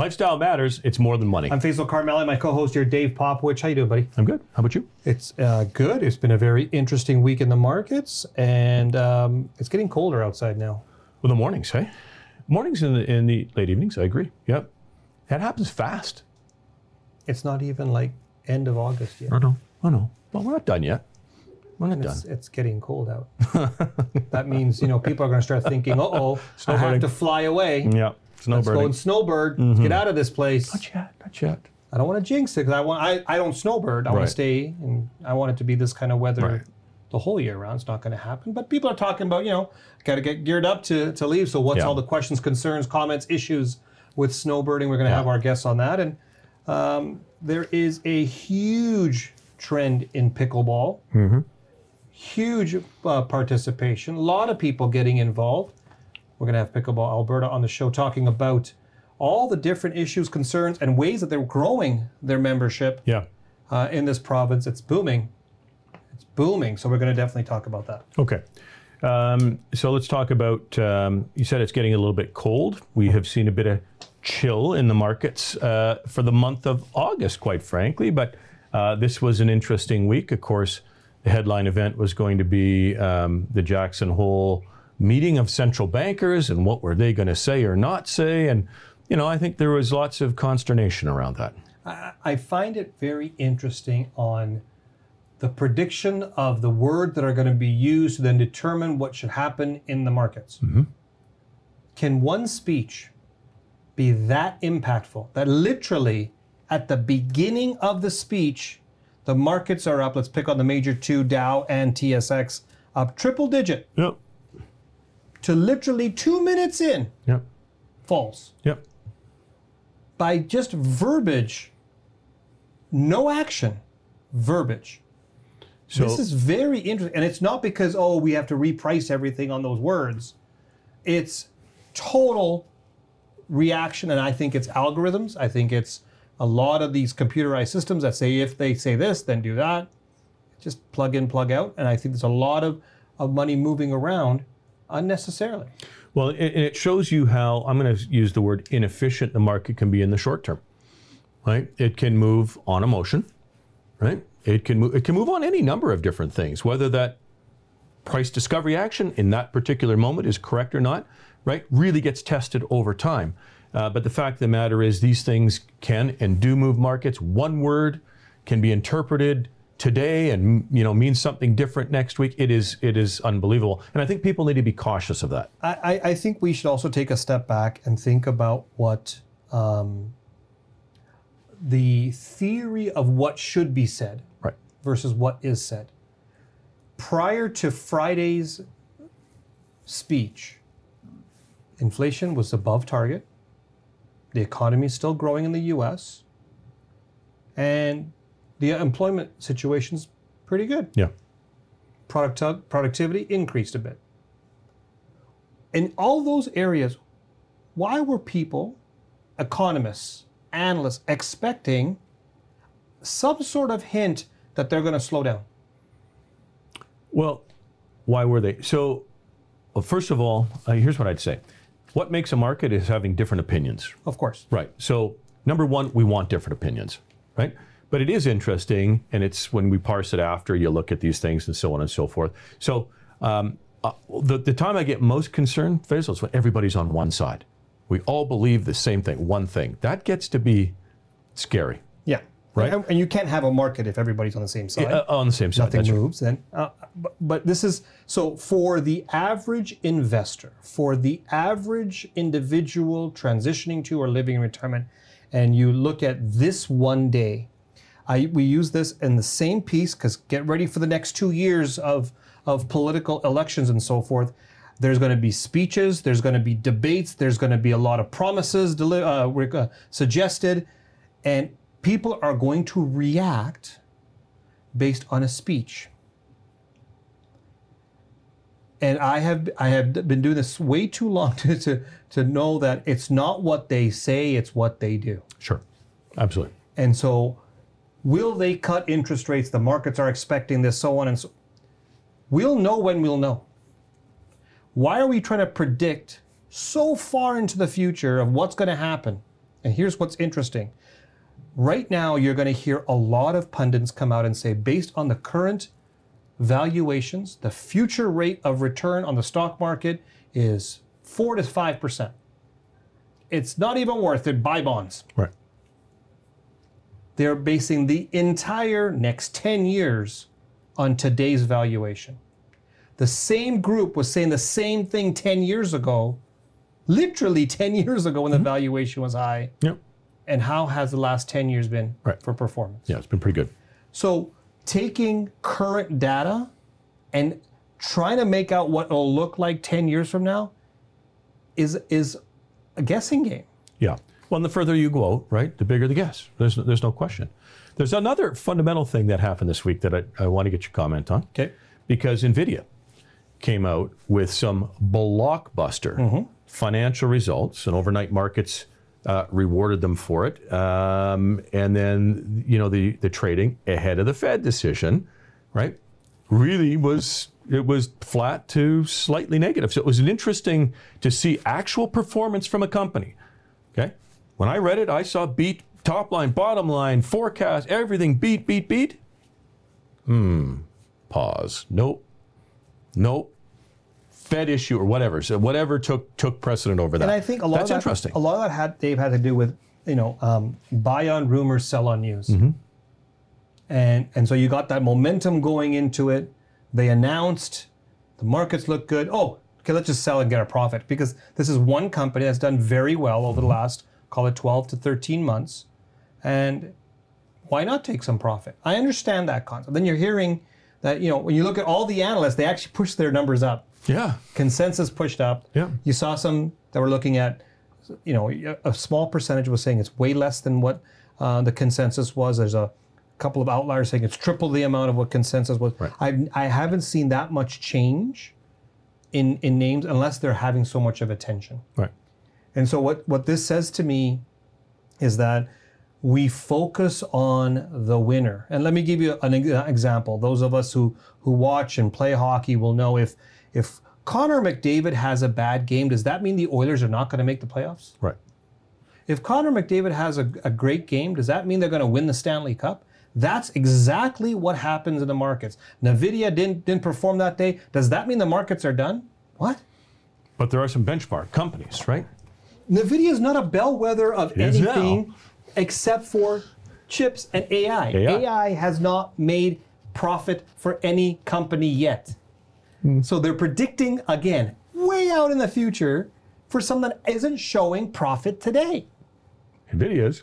Lifestyle matters. It's more than money. I'm Faisal Karmali, my co-host here, Dave Popowich. How you doing, buddy? I'm good. How about you? It's uh, good. It's been a very interesting week in the markets, and um, it's getting colder outside now. Well, the mornings, hey? Mornings in the in the late evenings. I agree. Yep. That happens fast. It's not even like end of August yet. I know. I know. Well, we're not done yet. We're not done. It's, it's getting cold out. that means you know people are going to start thinking, "Uh oh, I have to fly away. Yeah. Let's go and snowbird. Let's get out of this place." Not yet. Not yet. I don't want to jinx it because I want I, I don't snowbird. I want Right. to stay and I want it to be this kind of weather Right. the whole year round. It's not going to happen. But people are talking about you know got to get geared up to to leave. So what's Yeah. all the questions, concerns, comments, issues with snowbirding? We're going to have our guests on that, and um, there is a huge trend in pickleball. Huge uh, participation. A lot of people getting involved. We're going to have Pickleball Alberta on the show talking about all the different issues, concerns, and ways that they're growing their membership Yeah. uh, in this province. It's booming. It's booming. So we're going to definitely talk about that. Okay. Um, so let's talk about. Um, you said it's getting a little bit cold. We have seen a bit of chill in the markets uh, for the month of August, quite frankly. But uh, this was an interesting week. Of course, the headline event was going to be um, the Jackson Hole meeting of central bankers and what were they going to say or not say. And you know, I think there was lots of consternation around that. I, find it very interesting on the prediction of the word that are going to be used to then determine what should happen in the markets. Mm-hmm. Can one speech be that impactful that literally at the beginning of the speech, the markets are up? Let's pick on the major two, Dow and TSX, up triple digit Yep. To literally two minutes in, Yep. false. Yep. by just verbiage, no action, verbiage. So this is very interesting. And it's not because, oh, we have to reprice everything on those words. It's total reaction. And I think it's algorithms. I think it's a lot of these computerized systems that say if they say this, then do that. Just plug in, plug out. And I think there's a lot of, of money moving around unnecessarily. Well, it, it shows you how I'm going to use the word inefficient the market can be in the short term. Right? It can move on emotion, right? It can move. It can move on any number of different things, whether that price discovery action in that particular moment is correct or not. Right? Really gets tested over time. Uh, but the fact of the matter is, these things can and do move markets. One word can be interpreted today and you know means something different next week. It is it is unbelievable, and I think people need to be cautious of that. I, I- think we should also take a step back and think about what um, the theory of what should be said Right. versus what is said. Prior to Friday's speech, inflation was above target. The economy is still growing in the US. And the employment situation's pretty good Yeah. product, productivity increased a bit. In all those areas, why were people, economists, analysts, expecting some sort of hint that they're going to slow down? Well, why were they? So, well, first of all, uh, here's what I'd say. What makes a market is having different opinions. Of course. Right. So, number one, we want different opinions, right? But it is interesting, and it's when we parse it after, you look at these things and so on and so forth. So, um, uh, the, the time I get most concerned, Faisal, is when everybody's on one side. We all believe the same thing, one thing. That gets to be scary. Yeah. Right. And, and you can't have a market if everybody's on the same side. Uh, on the same side. Nothing that's right. moves. Then, uh, but, but this is so for the average investor, for the average individual transitioning to or living in retirement, and you look at this one day. I, we use this in the same piece because get ready for the next two years of of political elections and so forth. There's going to be speeches. There's going to be debates. There's going to be a lot of promises deli- uh, uh, suggested, and people are going to react based on a speech. And I have I have been doing this way too long to, to, to know that it's not what they say, it's what they do. Sure. Absolutely. And so, will they cut interest rates? The markets are expecting this, so on and so. We'll know when we'll know. Why are we trying to predict so far into the future of what's going to happen? And here's what's interesting. Right now, you're going to hear a lot of pundits come out and say, based on the current valuations, the future rate of return on the stock market is 4 to 5%. It's not even worth it. Buy bonds. Right. They're basing the entire next 10 years on today's valuation. The same group was saying the same thing 10 years ago, literally 10 years ago when the mm-hmm. valuation was high. Yep. And how has the last 10 years been Right. for performance? Yeah, it's been pretty good. So taking current data and trying to make out what it'll look like 10 years from now is is a guessing game. Well, and the further you go, out, right, the bigger the guess. There's there's no question. There's another fundamental thing that happened this week that I, I want to get your comment on. Okay. Because Nvidia came out with some blockbuster financial results, and overnight markets uh, rewarded them for it. Um, and then you know the the trading ahead of the Fed decision, right, really was it was flat to slightly negative. So it was an interesting to see actual performance from a company. Okay, when I read it, I saw beat top line, bottom line, forecast, everything beat, beat, beat. Hmm. Pause. Nope. Nope. Fed issue or whatever. So whatever took took precedent over that. And I think a lot that's of that, interesting. A lot of that had Dave had to do with you know um, buy on rumors, sell on news, Mm-hmm. and and so you got that momentum going into it. They announced the markets look good. Oh, okay, let's just sell and get a profit because this is one company that's done very well over the Mm-hmm. last call it 12 to 13 months, and why not take some profit? I understand that concept. Then you're hearing that you know when you look at all the analysts, they actually push their numbers up yeah. consensus pushed up. Yeah. You saw some that were looking at, you know, a small percentage was saying it's way less than what uh, the consensus was. There's a couple of outliers saying it's triple the amount of what consensus was. Right. I I haven't seen that much change in in names unless they're having so much of attention. Right. And so what what this says to me is that we focus on the winner. And let me give you an example. Those of us who who watch and play hockey will know if if Connor McDavid has a bad game, does that mean the Oilers are not going to make the playoffs? Right. If Connor McDavid has a, a great game, does that mean they're going to win the Stanley Cup? That's exactly what happens in the markets. Nvidia didn't didn't perform that day. Does that mean the markets are done? What? But there are some benchmark companies, right? NVIDIA is not a bellwether of is anything except for chips and AI. AI. has not made profit for any company yet. Hmm. So they're predicting, again, way out in the future for something that isn't showing profit today. Nvidia is.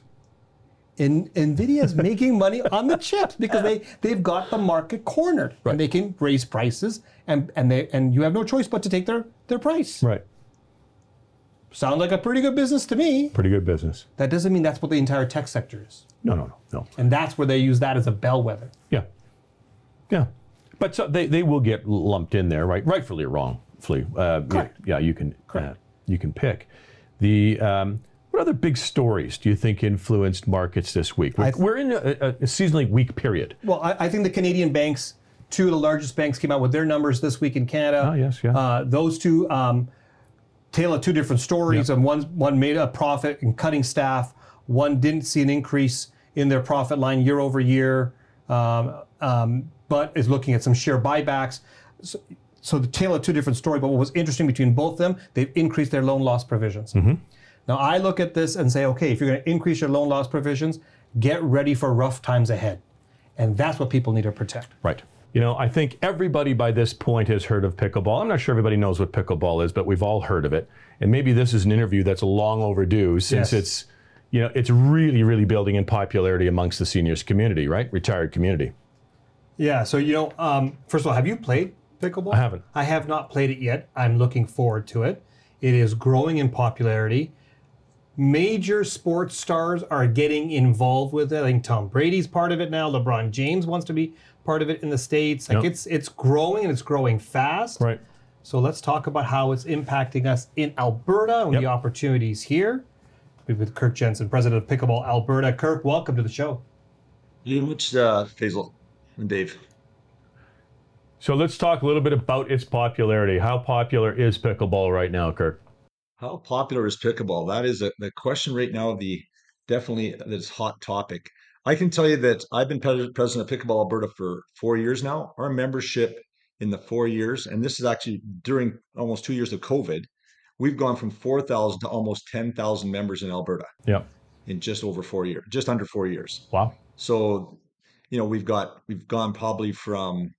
And NVIDIA is making money on the chips because they, they've got the market cornered. Right. And they can raise prices and, and, they, and you have no choice but to take their, their price. Right. Sound like a pretty good business to me. Pretty good business. That doesn't mean that's what the entire tech sector is. No, no, no, no. And that's where they use that as a bellwether. Yeah. Yeah. But so they, they will get lumped in there, right? Rightfully or wrongfully. Uh, Correct. Yeah, you can uh, Correct. you can pick. The um, what other big stories do you think influenced markets this week? We're, th- we're in a, a, a seasonally weak period. Well, I, I think the Canadian banks, two of the largest banks, came out with their numbers this week in Canada. Oh, yes, yeah. Uh, those two um, tale of two different stories. And one one made a profit in cutting staff. One didn't see an increase in their profit line year over year, um, um, but is looking at some share buybacks. So, so the tale of two different stories. But what was interesting between both of them, they've increased their loan loss provisions. Now I look at this and say, okay, if you're going to increase your loan loss provisions, get ready for rough times ahead, and that's what people need to protect. Right. You know, I think everybody by this point has heard of pickleball. I'm not sure everybody knows what pickleball is, but we've all heard of it. And maybe this is an interview that's long overdue since Yes. it's, you know, it's really, really building in popularity amongst the seniors community, right? Retired community. Yeah. So you know, um, first of all, have you played pickleball? I haven't. I have not played it yet. I'm looking forward to it. It is growing in popularity. Major sports stars are getting involved with it. I think Tom Brady's part of it now. LeBron James wants to be part of it in the states. Like Yep. it's it's growing and it's growing fast. Right. So let's talk about how it's impacting us in Alberta and Yep. the opportunities here. We're with Kirk Jensen, president of Pickleball Alberta. Kirk, welcome to the show. You much, uh, Faisal and Dave. So let's talk a little bit about its popularity. How popular is pickleball right now, Kirk? How popular is pickleball? That is a, the question right now the definitely this hot topic. I can tell you that I've been president of Pickleball Alberta for four years now. Our membership in the four years, and this is actually during almost two years of COVID, we've gone from 4,000 to almost 10,000 members in Alberta. Yeah. In just over four years, just under four years. Wow. So, you know, we've got, we've gone probably from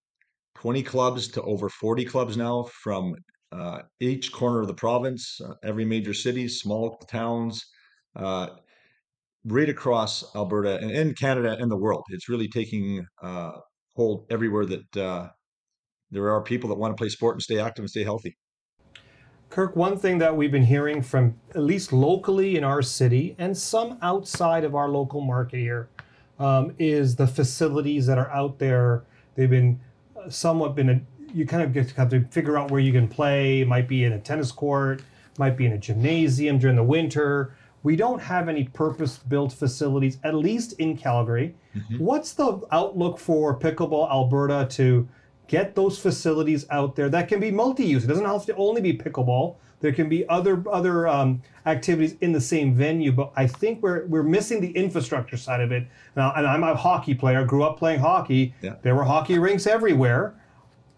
20 clubs to over 40 clubs now from uh, each corner of the province, uh, every major city, small towns, uh, right across Alberta and in Canada and the world. It's really taking uh, hold everywhere that uh, there are people that want to play sport and stay active and stay healthy. Kirk, one thing that we've been hearing from at least locally in our city and some outside of our local market here um, is the facilities that are out there. They've been uh, somewhat been a, you kind of get to have to figure out where you can play. It might be in a tennis court, might be in a gymnasium during the winter. We don't have any purpose-built facilities, at least in Calgary. Mm-hmm. What's the outlook for Pickleball Alberta to get those facilities out there that can be multi-use. It doesn't have to only be pickleball. There can be other other um, activities in the same venue, but I think we're we're missing the infrastructure side of it. Now, and I'm a hockey player. Grew up playing hockey. Yeah. There were hockey rinks everywhere.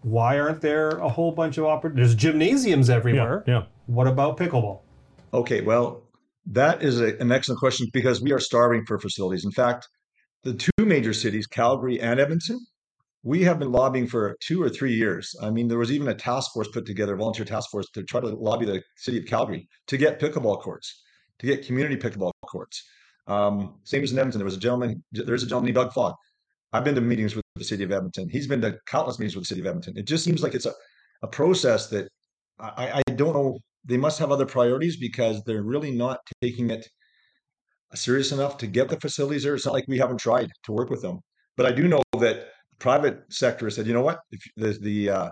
Why aren't there a whole bunch of opportunities? There's gymnasiums everywhere. Yeah, yeah. What about pickleball? Okay, well, that is a, an excellent question because we are starving for facilities. In fact, the two major cities, Calgary and Edmonton, we have been lobbying for two or three years. I mean, there was even a task force put together, a volunteer task force, to try to lobby the city of Calgary to get pickleball courts, to get community pickleball courts. Um, same as in Edmonton, there was a gentleman. There's a gentleman named Doug Fogg. I've been to meetings with the city of Edmonton. He's been to countless meetings with the city of Edmonton. It just seems like it's a, a process that I, I don't know. They must have other priorities because they're really not taking it serious enough to get the facilities there. It's not like we haven't tried to work with them. But I do know that private sector said, you know what, if the, the uh,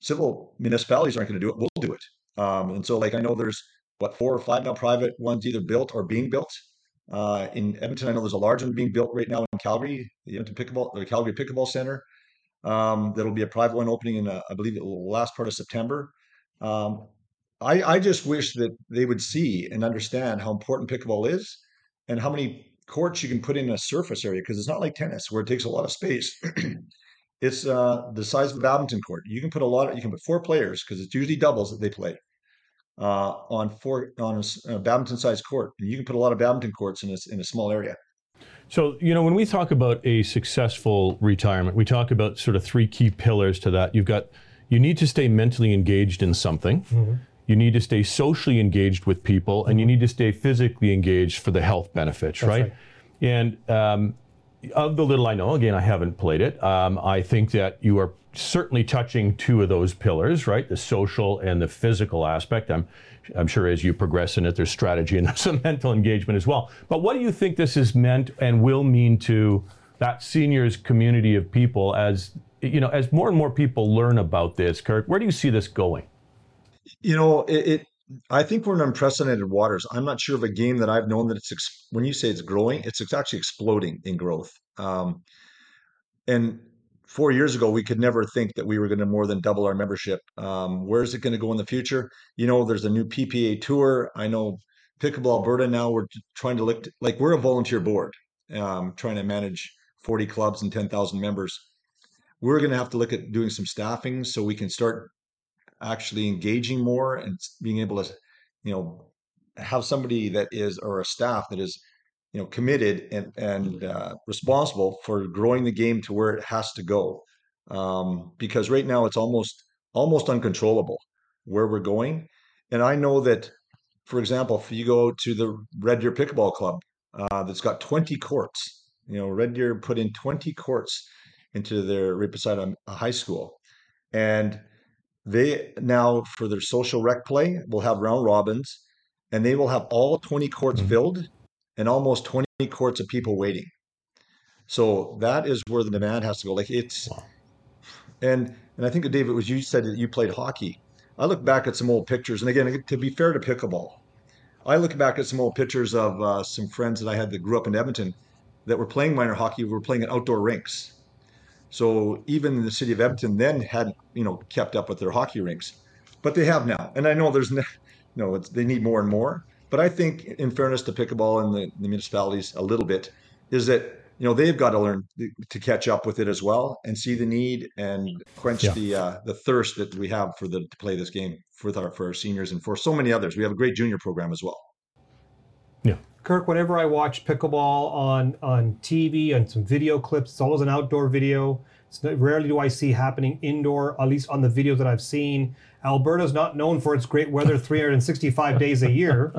civil municipalities aren't going to do it, we'll do it. Um, and so, like, I know there's what four or five now private ones either built or being built. Uh, in Edmonton, I know there's a large one being built right now in Calgary, the Edmonton Pickleball, the Calgary Pickleball Center. Um, that'll be a private one opening in, uh, I believe, the last part of September. Um, I, I just wish that they would see and understand how important pickleball is and how many courts you can put in a surface area because it's not like tennis where it takes a lot of space. it's uh, the size of a badminton court. You can put a lot. Of, you can put four players because it's usually doubles that they play uh, on four on a, a badminton sized court, and you can put a lot of badminton courts in a, in a small area. So, you know, when we talk about a successful retirement, we talk about sort of three key pillars to that. You've got, you need to stay mentally engaged in something. Mm-hmm. You need to stay socially engaged with people, and you need to stay physically engaged for the health benefits, right? right? And um, of the little I know, again, I haven't played it. Um, I think that you are certainly touching two of those pillars, right? The social and the physical aspect. I'm, I'm sure as you progress in it, there's strategy and some mental engagement as well. But what do you think this has meant and will mean to that seniors community of people as you know, as more and more people learn about this, Kirk? Where do you see this going? You know, it, it, I think we're in unprecedented waters. I'm not sure of a game that I've known that it's when you say it's growing, it's, actually exploding in growth. Um, and four years ago, we could never think that we were going to more than double our membership. Um, where is it going to go in the future? You know, there's a new PPA tour. I know Pickleball Alberta now. We're trying to look like we're a volunteer board, um, trying to manage 40 clubs and 10,000 members. We're going to have to look at doing some staffing so we can start actually engaging more and being able to, you know, have somebody that is or a staff that is, you know, committed and and uh, responsible for growing the game to where it has to go. Um, because right now it's almost almost uncontrollable where we're going. And I know that, for example, if you go to the Red Deer Pickleball Club, uh, that's got 20 courts, you know, Red Deer put in 20 courts into their right beside a, a high school, and they now, for their social rec play, will have round robins and they will have all 20 courts mm-hmm. filled and almost 20 courts of people waiting. So that is where the demand has to go. Like it's, wow. and and I think David was you said that you played hockey. I look back at some old pictures, and again, to be fair to pickleball, I look back at some old pictures of uh, some friends that I had that grew up in Edmonton that were playing minor hockey. Were playing at outdoor rinks, so even the city of Edmonton then hadn't, you know, kept up with their hockey rinks, but they have now. And I know there's, no, you know, they need more and more. But I think, in fairness to pickleball and the, the municipalities, a little bit is that you know they've got to learn to catch up with it as well and see the need and quench Yeah. the uh, the thirst that we have for the to play this game for our for our seniors and for so many others. We have a great junior program as well. Yeah. Kirk, whenever I watch pickleball on on TV and some video clips, it's always an outdoor video. It's not, rarely do I see happening indoor, at least on the videos that I've seen. Alberta's not known for its great weather 365 days a year.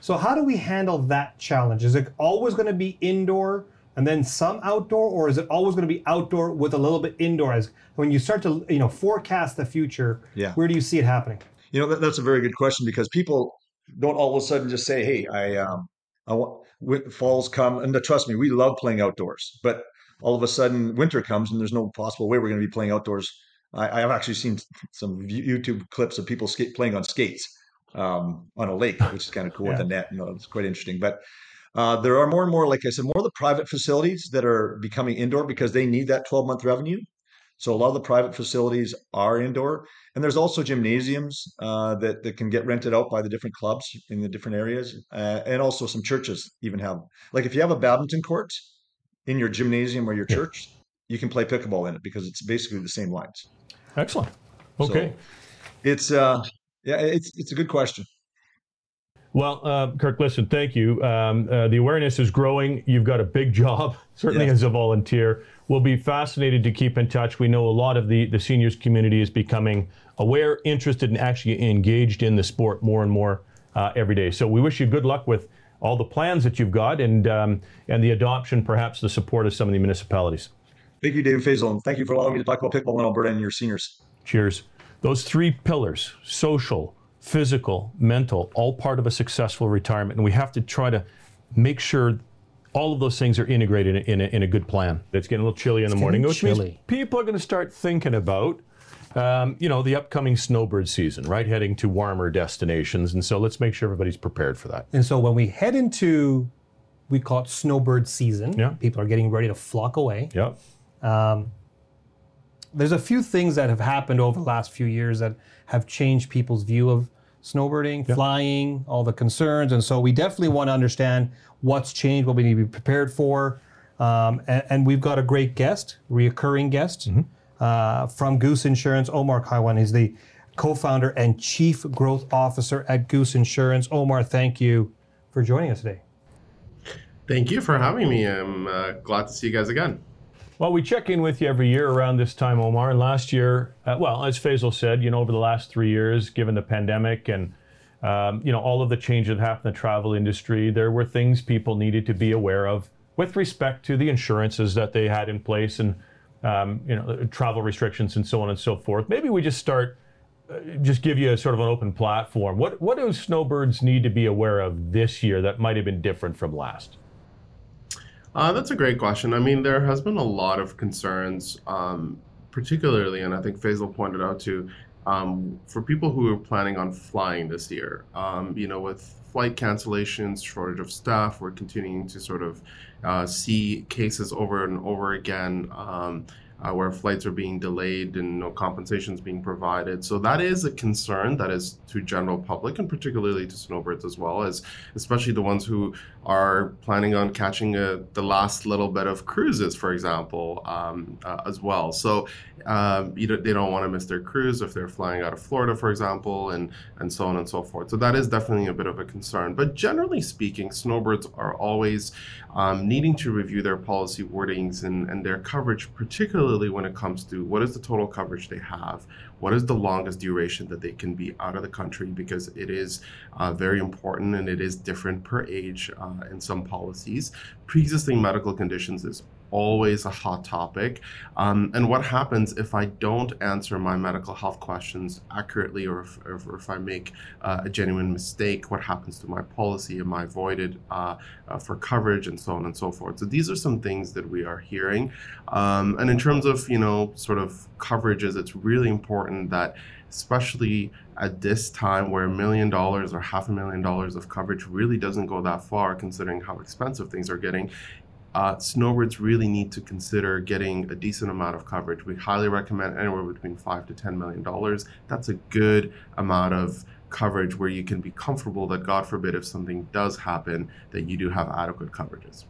So how do we handle that challenge? Is it always going to be indoor and then some outdoor, or is it always going to be outdoor with a little bit indoor? As when you start to you know forecast the future, Yeah. where do you see it happening? You know that, that's a very good question because people don't all of a sudden just say, "Hey, I um, I want when falls come." And uh, trust me, we love playing outdoors, but all of a sudden winter comes and there's no possible way we're going to be playing outdoors. I, I've actually seen some YouTube clips of people skate, playing on skates um, on a lake, which is kind of cool with Yeah. a net. You know, it's quite interesting. But uh, there are more and more, like I said, more of the private facilities that are becoming indoor because they need that 12 month revenue. So a lot of the private facilities are indoor, and there's also gymnasiums uh, that that can get rented out by the different clubs in the different areas, uh, and also some churches even have. Like if you have a badminton court in your gymnasium or your church, you can play pickleball in it because it's basically the same lines. Excellent. So Okay. it's uh, yeah, it's it's a good question. Well, uh, Kirk, listen, thank you. Um, uh, the awareness is growing. You've got a big job, certainly Yeah. as a volunteer. We'll be fascinated to keep in touch. We know a lot of the, the seniors community is becoming aware, interested, and actually engaged in the sport more and more uh, every day. So we wish you good luck with all the plans that you've got and, um, and the adoption, perhaps the support of some of the municipalities. Thank you, David Faisal, and thank you for allowing me to talk about pickleball in Alberta and your seniors. Cheers. Those three pillars social, physical, mental all part of a successful retirement. And we have to try to make sure all of those things are integrated in a, in a good plan. It's getting a little chilly in the morning, getting which means people are going to start thinking about. Um, you know, the upcoming snowbird season, right? Heading to warmer destinations. And so let's make sure everybody's prepared for that. And so when we head into, we call it snowbird season. Yeah. People are getting ready to flock away. Yep. There's a few things that have happened over the last few years that have changed people's view of snowbirding, flying, all the concerns. And so we definitely want to understand what's changed, what we need to be prepared for. Um, and, and we've got a great guest, reoccurring guest uh, from Goose Insurance, Omar Kaywan. He's the co-founder and chief growth officer at Goose Insurance. Omar, thank you for joining us today. Thank you for having me. I'm uh, glad to see you guys again. Well, we check in with you every year around this time, Omar. And last year, uh, well, as Faisal said, you know, over the last three years, given the pandemic and um, you know all of the changes that happened in the travel industry, there were things people needed to be aware of with respect to the insurances that they had in place and um, you know travel restrictions and so on and so forth. Maybe we just start, uh, just give you a sort of an open platform. What what do snowbirds need to be aware of this year that might have been different from last? Uh, that's a great question. I mean, there has been a lot of concerns, um, particularly, and I think Faisal pointed out too, um, for people who are planning on flying this year. Um, you know, with flight cancellations, shortage of staff, we're continuing to sort of uh, see cases over and over again. Uh, where flights are being delayed and no compensations being provided. So that is a concern that is to general public and particularly to snowbirds as well as especially the ones who are planning on catching a, the last little bit of cruises, for example, um, uh, as well. So um, you know, they don't want to miss their cruise if they're flying out of Florida, for example, and and so on and so forth. So that is definitely a bit of a concern. But generally speaking, snowbirds are always um, needing to review their policy wordings and, and their coverage, particularly when it comes to what is the total coverage they have, what is the longest duration that they can be out of the country, because it is uh, very important and it is different per age uh, in some policies. Pre-existing medical conditions is always a hot topic. Um, and what happens if I don't answer my medical health questions accurately or if, if I make uh, a genuine mistake? What happens to my policy? Am I voided uh, uh, for coverage and so on and so forth? So these are some things that we are hearing. Um, and in terms of, you know, sort of coverages, it's really important that especially at this time where a million dollars or half a million dollars of coverage really doesn't go that far considering how expensive things are getting uh, snowbirds really need to consider getting a decent amount of coverage. We highly recommend anywhere between five to ten million dollars. That's a good amount of coverage where you can be comfortable that God forbid if something does happen that you do have adequate coverages.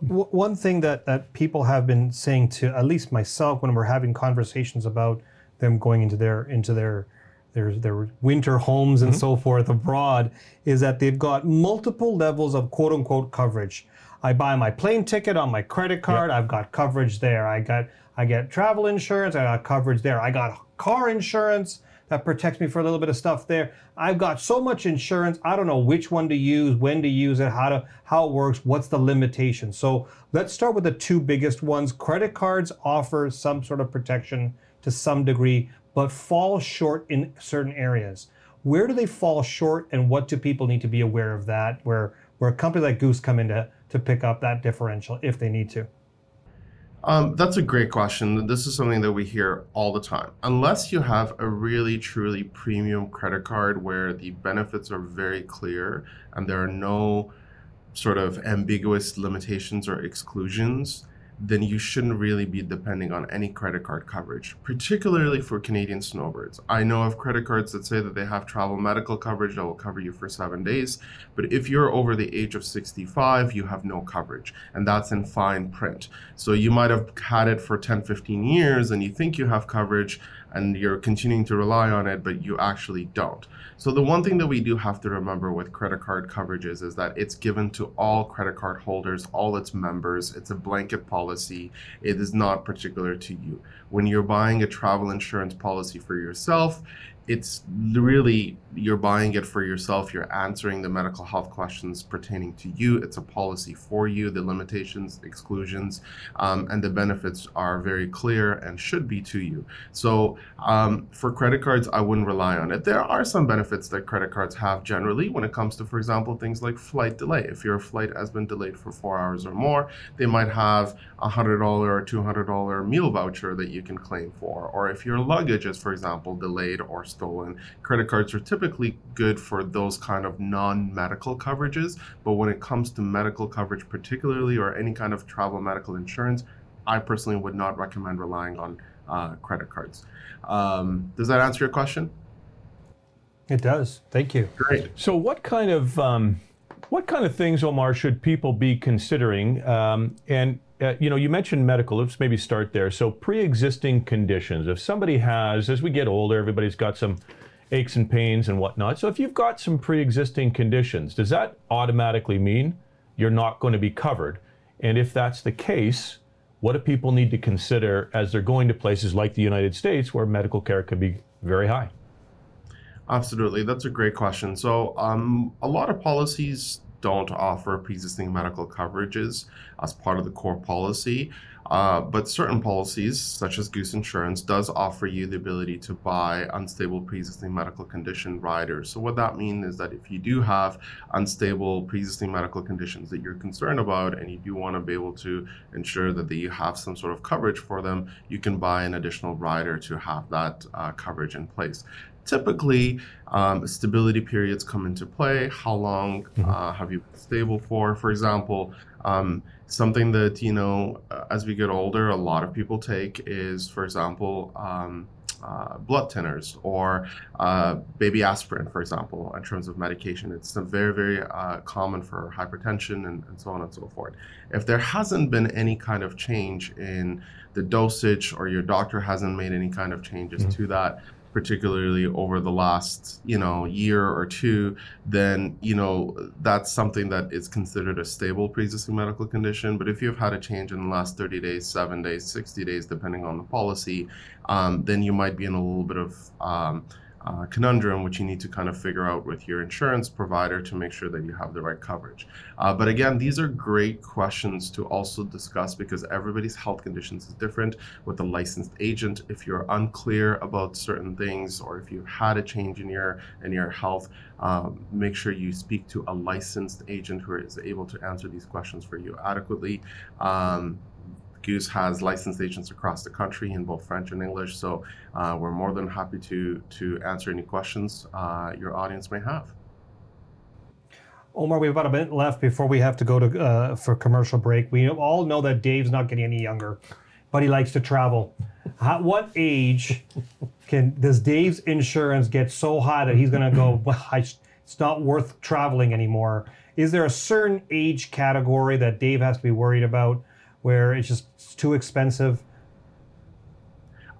One thing that, that people have been saying to at least myself when we're having conversations about them going into their into their their, their winter homes and mm-hmm. so forth abroad is that they've got multiple levels of quote unquote coverage. I buy my plane ticket on my credit card, I've got coverage there. I got I get travel insurance, I got coverage there. I got car insurance that protects me for a little bit of stuff there. I've got so much insurance, I don't know which one to use, when to use it, how to how it works, what's the limitation. So let's start with the two biggest ones. Credit cards offer some sort of protection to some degree, but fall short in certain areas. Where do they fall short and what do people need to be aware of that where where a company like Goose come in to, to pick up that differential if they need to? Um, that's a great question. This is something that we hear all the time. Unless you have a really, truly premium credit card where the benefits are very clear and there are no sort of ambiguous limitations or exclusions, then you shouldn't really be depending on any credit card coverage, particularly for Canadian snowbirds. I know of credit cards that say that they have travel medical coverage that will cover you for seven days, but if you're over the age of 65, you have no coverage, and that's in fine print. So you might have had it for 10, 15 years and you think you have coverage and you're continuing to rely on it, but you actually don't. So the one thing that we do have to remember with credit card coverages is that it's given to all credit card holders, all its members. It's a blanket policy. It is not particular to you. When you're buying a travel insurance policy for yourself, it's really you're buying it for yourself you're answering the medical health questions pertaining to you it's a policy for you the limitations exclusions um, and the benefits are very clear and should be to you. So um, for credit cards i wouldn't rely on it. There are some benefits that credit cards have generally when it comes to for example things like flight delay. If your flight has been delayed for four hours or more they might have a hundred dollar or two hundred dollar meal voucher that you can claim for. Or if your luggage is for example delayed or stolen. Credit cards are typically good for those kind of non-medical coverages, but when it comes to medical coverage particularly or any kind of travel medical insurance, I personally would not recommend relying on uh, credit cards. Um, does that answer your question? It does. Thank you. Great. So, what kind of um, what kind of things, Omar, should people be considering? Um, and uh, you know, you mentioned medical. Let's maybe start there. So, pre-existing conditions. If somebody has, as we get older, everybody's got some aches and pains and whatnot. So, if you've got some pre-existing conditions, does that automatically mean you're not going to be covered? And if that's the case, what do people need to consider as they're going to places like the United States where medical care could be very high? Absolutely, that's a great question. So, um, a lot of policies don't offer pre-existing medical coverages as part of the core policy, uh, but certain policies, such as Goose Insurance, does offer you the ability to buy unstable pre-existing medical condition riders. So, what that means is that if you do have unstable pre-existing medical conditions that you're concerned about, and you do want to be able to ensure that you have some sort of coverage for them, you can buy an additional rider to have that uh, coverage in place typically um, stability periods come into play how long uh, have you been stable for for example um, something that you know uh, as we get older a lot of people take is for example um, uh, blood thinners or uh, baby aspirin, for example, in terms of medication. It's very, very uh, common for hypertension and, and so on and so forth. If there hasn't been any kind of change in the dosage or your doctor hasn't made any kind of changes to that, particularly over the last you know year or two then you know that's something that is considered a stable pre-existing medical condition. But if you've had a change in the last 30 days 7 days 60 days depending on the policy um, then you might be in a little bit of um, uh, conundrum, which you need to kind of figure out with your insurance provider to make sure that you have the right coverage. Uh, but again, these are great questions to also discuss because everybody's health conditions is different with a licensed agent. If you're unclear about certain things or if you've had a change in your in your health, um, make sure you speak to a licensed agent who is able to answer these questions for you adequately. Um, Goose has licensed agents across the country in both French and English, so uh, we're more than happy to to answer any questions uh, your audience may have. Omar, we have about a minute left before we have to go to uh, for commercial break. We all know that Dave's not getting any younger, but he likes to travel. How, what age can does Dave's insurance get so high that he's going to go? Well, I, it's not worth traveling anymore. Is there a certain age category that Dave has to be worried about where it's just it's too expensive?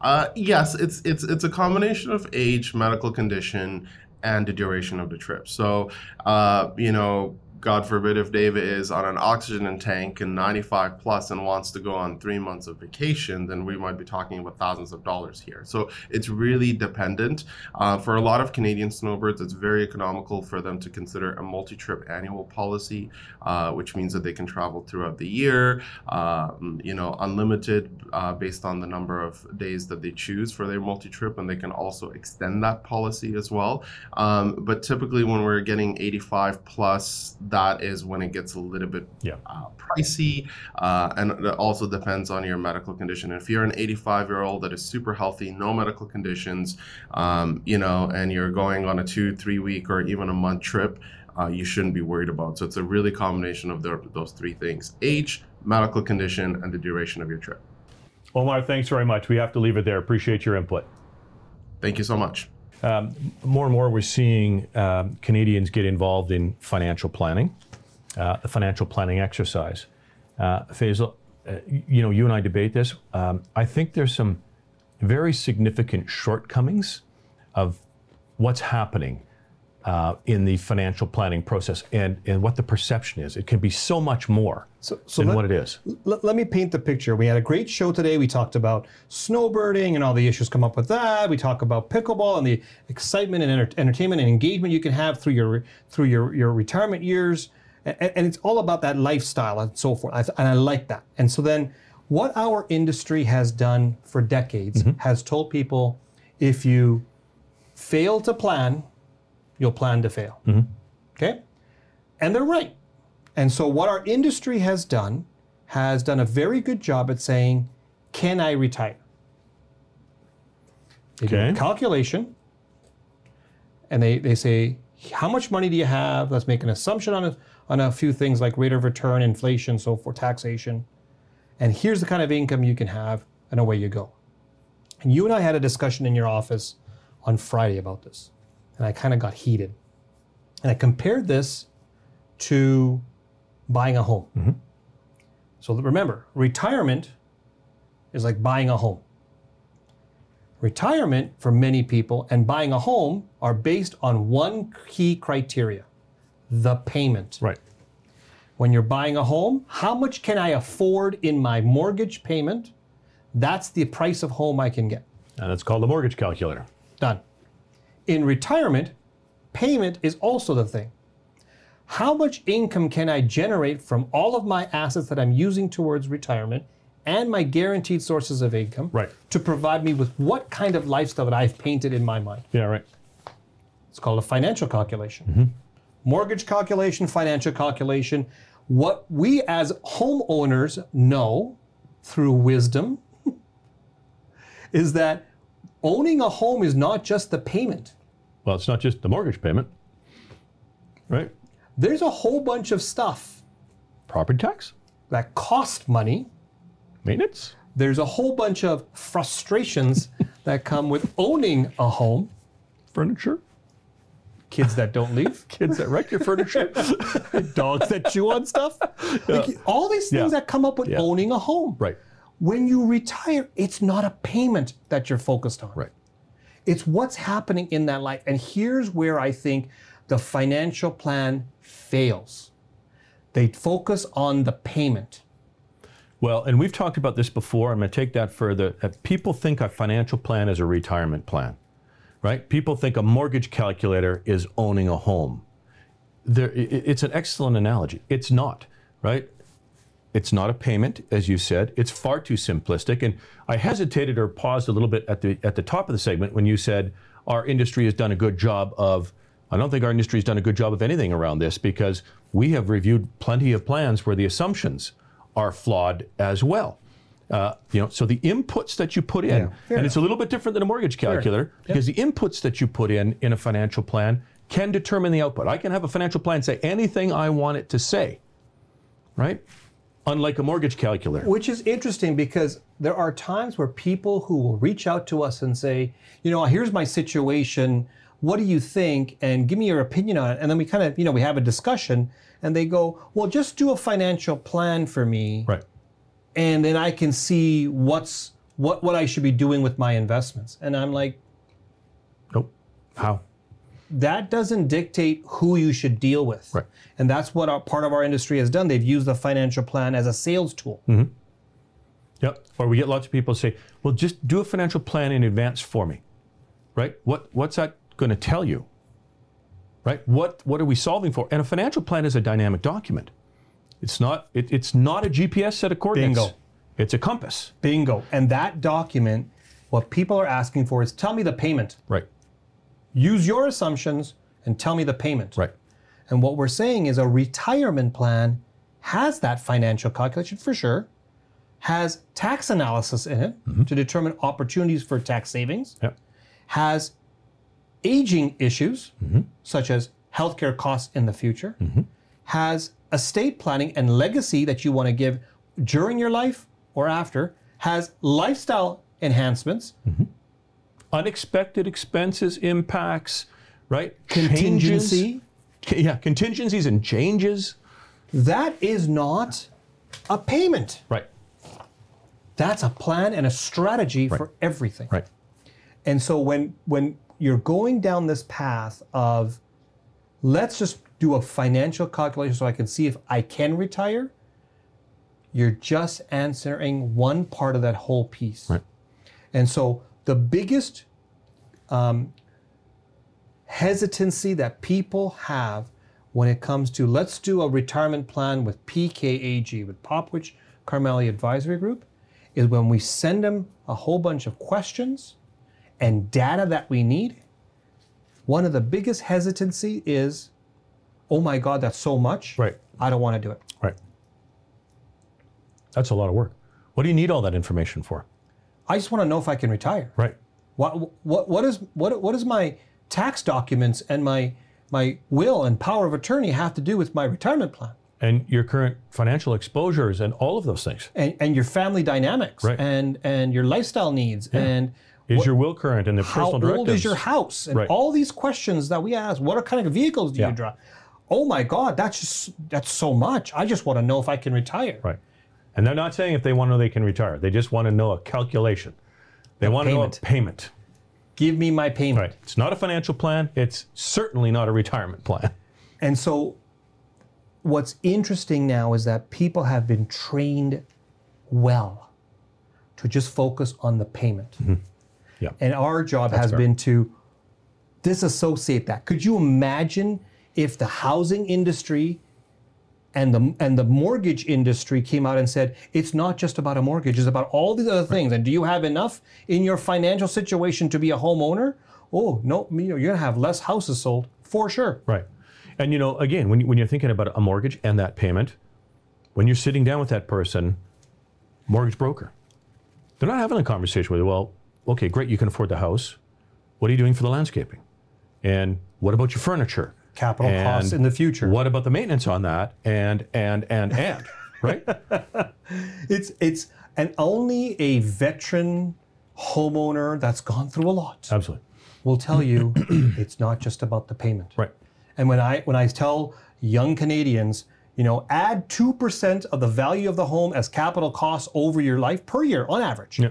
Uh, yes, it's it's it's a combination of age, medical condition, and the duration of the trip. So, uh, you know, God forbid if David is on an oxygen tank and 95 plus and wants to go on three months of vacation, then we might be talking about thousands of dollars here. So it's really dependent. Uh, for a lot of Canadian snowbirds, it's very economical for them to consider a multi-trip annual policy, uh, which means that they can travel throughout the year, um, you know, unlimited uh, based on the number of days that they choose for their multi-trip, and they can also extend that policy as well. Um, but typically, when we're getting 85 plus, that is when it gets a little bit Yeah. uh, pricey, uh, and it also depends on your medical condition. If you're an 85 year old that is super healthy, no medical conditions, um, you know, and you're going on a two, three week, or even a month trip, uh, you shouldn't be worried about. So it's a really combination of the, those three things: age, medical condition, and the duration of your trip. Omar, thanks very much. We have to leave it there. Appreciate your input. Thank you so much. More and more we're seeing um, Canadians get involved in financial planning, uh, the financial planning exercise. Uh, Faisal, uh, you know, you and I debate this. Um, I think there's some very significant shortcomings of what's happening uh, in the financial planning process and, and what the perception is. It can be so much more So, so than let, what it is. let, let me paint the picture. We had a great show today. We talked about snowbirding and all the issues come up with that. We talk about pickleball and the excitement and enter- entertainment and engagement you can have through your through your, your retirement years. And, and it's all about that lifestyle and so forth. I th- and I like that. And so then, what our industry has done for decades has told people if you fail to plan, you'll plan to fail. Mm-hmm. Okay? And they're right. And so, what our industry has done has done a very good job at saying, Can I retire? They do a Okay. calculation and they, they say, How much money do you have? Let's make an assumption on a, on a few things like rate of return, inflation, so forth, taxation. And here's the kind of income you can have, and away you go. And you and I had a discussion in your office on Friday about this, and I kind of got heated. And I compared this to buying a home. Mm-hmm. So remember, retirement is like buying a home. Retirement for many people and buying a home are based on one key criteria the payment. Right. When you're buying a home, how much can I afford in my mortgage payment? That's the price of home I can get. And it's called the mortgage calculator. Done. In retirement, payment is also the thing. How much income can I generate from all of my assets that I'm using towards retirement and my guaranteed sources of income Right. to provide me with what kind of lifestyle that I've painted in my mind? Yeah, right. It's called a financial calculation. Mm-hmm. Mortgage calculation, financial calculation. What we as homeowners know through wisdom is that owning a home is not just the payment. Well, it's not just the mortgage payment, right? There's a whole bunch of stuff Property tax, that cost money. maintenance. There's a whole bunch of frustrations that come with owning a home. furniture, Kids that don't leave, kids that wreck your furniture. dogs that chew on stuff. Like, all these things Yeah. that come up with Yeah. owning a home. right, When you retire, it's not a payment that you're focused on. right. It's what's happening in that life. And here's where I think the financial plan fails. They focus on the payment. Well, and we've talked about this before. I'm going to take that further. Uh, people think a financial plan is a retirement plan, right? People think a mortgage calculator is owning a home. There, it's an excellent analogy. It's not, right? It's not a payment, as you said. It's far too simplistic. And I hesitated or paused a little bit at the at the top of the segment when you said our industry has done a good job of. I don't think our industry has done a good job of anything around this because we have reviewed plenty of plans where the assumptions are flawed as well. Uh, you know, so the inputs that you put in, fair and it's a little bit different than a mortgage calculator because the inputs that you put in in a financial plan can determine the output. I can have a financial plan say anything I want it to say, right? Unlike a mortgage calculator. Which is interesting because there are times where people who will reach out to us and say, you know, here's my situation. What do you think? And give me your opinion on it. And then we kind of, you know, we have a discussion and they go, well, just do a financial plan for me. Right. And then I can see what's what what I should be doing with my investments. And I'm like, Nope. How? That doesn't dictate who you should deal with. Right. And that's what our, part of our industry has done. They've used the financial plan as a sales tool. Mm-hmm. Yep. Or we get lots of people say, well, just do a financial plan in advance for me. Right? What what's that going to tell you? Right? What what are we solving for? And a financial plan is a dynamic document. It's not it, it's not a GPS set of coordinates. Bingo. It's a compass. Bingo. And that document, what people are asking for is tell me the payment. Right. Use your assumptions and tell me the payment. Right. And what we're saying is a retirement plan has that financial calculation for sure, has tax analysis in it mm-hmm. to determine opportunities for tax savings, Yep. has aging issues mm-hmm. such as healthcare costs in the future, mm-hmm. has estate planning and legacy that you want to give during your life or after, has lifestyle enhancements, Unexpected expenses, impacts, right? Changes. contingency. Yeah, contingencies and changes. That is not a payment. Right. That's a plan and a strategy for everything. Right. And so when when you're going down this path of let's just do a financial calculation so I can see if I can retire, you're just answering one part of that whole piece. Right. And so the biggest um, hesitancy that people have when it comes to let's do a retirement plan with PKAG, with Popowich Karmali Advisory Group, is when we send them a whole bunch of questions and data that we need. One of the biggest hesitancy is, oh my God, that's so much. Right. I don't want to do it. Right. That's a lot of work. What do you need all that information for? I just want to know if I can retire. Right. What what what is what what is my tax documents and my my will and power of attorney have to do with my retirement plan And your current financial exposures and all of those things. and, and your family dynamics Right. and and your lifestyle needs and Is your will current and the personal directives? How old is your house and Right. all these questions that we ask what kind of vehicles do Yeah. you drive oh my god that's just that's so much i just want to know if i can retire Right. And they're not saying if they want to know they can retire. They just want to know a calculation. They want to know a payment. payment. give me my payment Right. It's not a financial plan. It's certainly not a retirement plan. And so, what's interesting now is that people have been trained well to just focus on the payment. Mm-hmm. Yeah. And our job has fair. been to disassociate that. Could you imagine if the housing industry and the and the mortgage industry came out and said it's not just about a mortgage, it's about all these other things. And do you have enough in your financial situation to be a homeowner? Oh no, you know, you're gonna have less houses sold for sure. Right. And you know, again, when, you, when you're thinking about a mortgage and that payment, when you're sitting down with that person, mortgage broker, they're not having a conversation with you. Well, okay, great, you can afford the house. What are you doing for the landscaping? And what about your furniture? Capital costs in the future. What about the maintenance on that? And and and and right? It's it's and only a veteran homeowner that's gone through a lot Absolutely. will tell you it's not just about the payment. Right. And when I when I tell young Canadians, you know, add two percent of the value of the home as capital costs over your life per year on average. Yeah.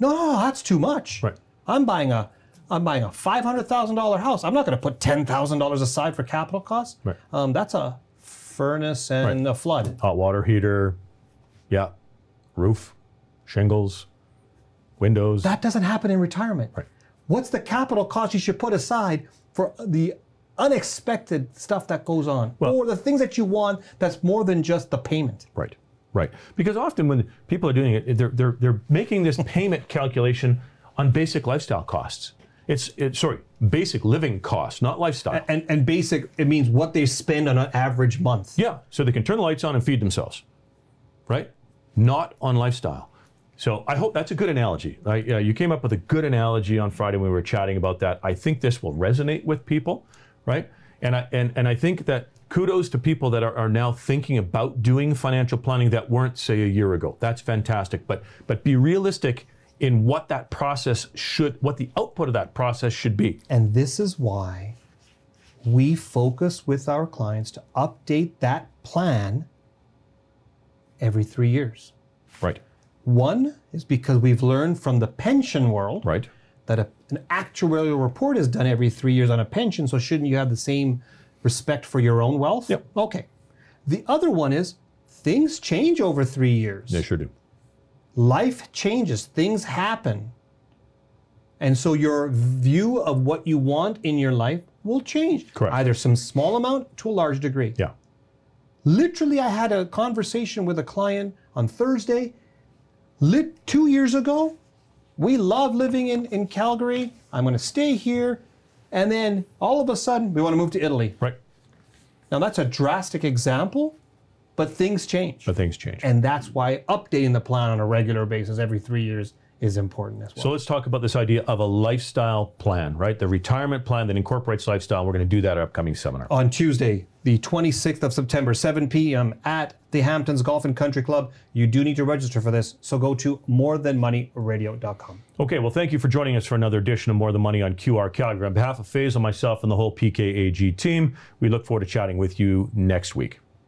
No, no, no, that's too much. Right. I'm buying a I'm buying a five hundred thousand dollar house. I'm not going to put ten thousand dollars aside for capital costs. Right. Um, that's a furnace and a flood. Hot water heater, yeah, roof, shingles, windows. That doesn't happen in retirement. Right. What's the capital cost you should put aside for the unexpected stuff that goes on, or the things that you want that's more than just the payment? Right, right. Because often when people are doing it, they're they're they're making this payment calculation on basic lifestyle costs. It's it's sorry, basic living costs, not lifestyle. And and basic, it means what they spend on an average month. Yeah, so they can turn the lights on and feed themselves, right? Not on lifestyle. So I hope that's a good analogy. Right? Yeah, you came up with a good analogy on Friday when we were chatting about that. I think this will resonate with people, right? And I and and I think that kudos to people that are, are now thinking about doing financial planning that weren't, say, a year ago. That's fantastic. But but be realistic in what that process should, what the output of that process should be. And this is why we focus with our clients to update that plan every three years. Right. One is because we've learned from the pension world Right. that a, an actuarial report is done every three years on a pension, so shouldn't you have the same respect for your own wealth? Yep. Okay. The other one is things change over three years. They sure do. Life changes, things happen. And so your view of what you want in your life will change. Correct. Either some small amount to a large degree. Yeah. Literally, I had a conversation with a client on Thursday. Lit two years ago, we love living in, in Calgary. I'm going to stay here. And then all of a sudden, we want to move to Italy. Right. Now, that's a drastic example, but things change. But things change. And that's why updating the plan on a regular basis every three years is important as well. So let's talk about this idea of a lifestyle plan, right? The retirement plan that incorporates lifestyle. We're going to do that at our upcoming seminar. on Tuesday, the 26th of September, 7 p.m. at the Hamptons Golf and Country Club. You do need to register for this, so go to morethanmoneyradio.com. Okay, well, thank you for joining us for another edition of More Than Money on QR Calgary. On behalf of Faisal, myself, and the whole PKAG team, we look forward to chatting with you next week.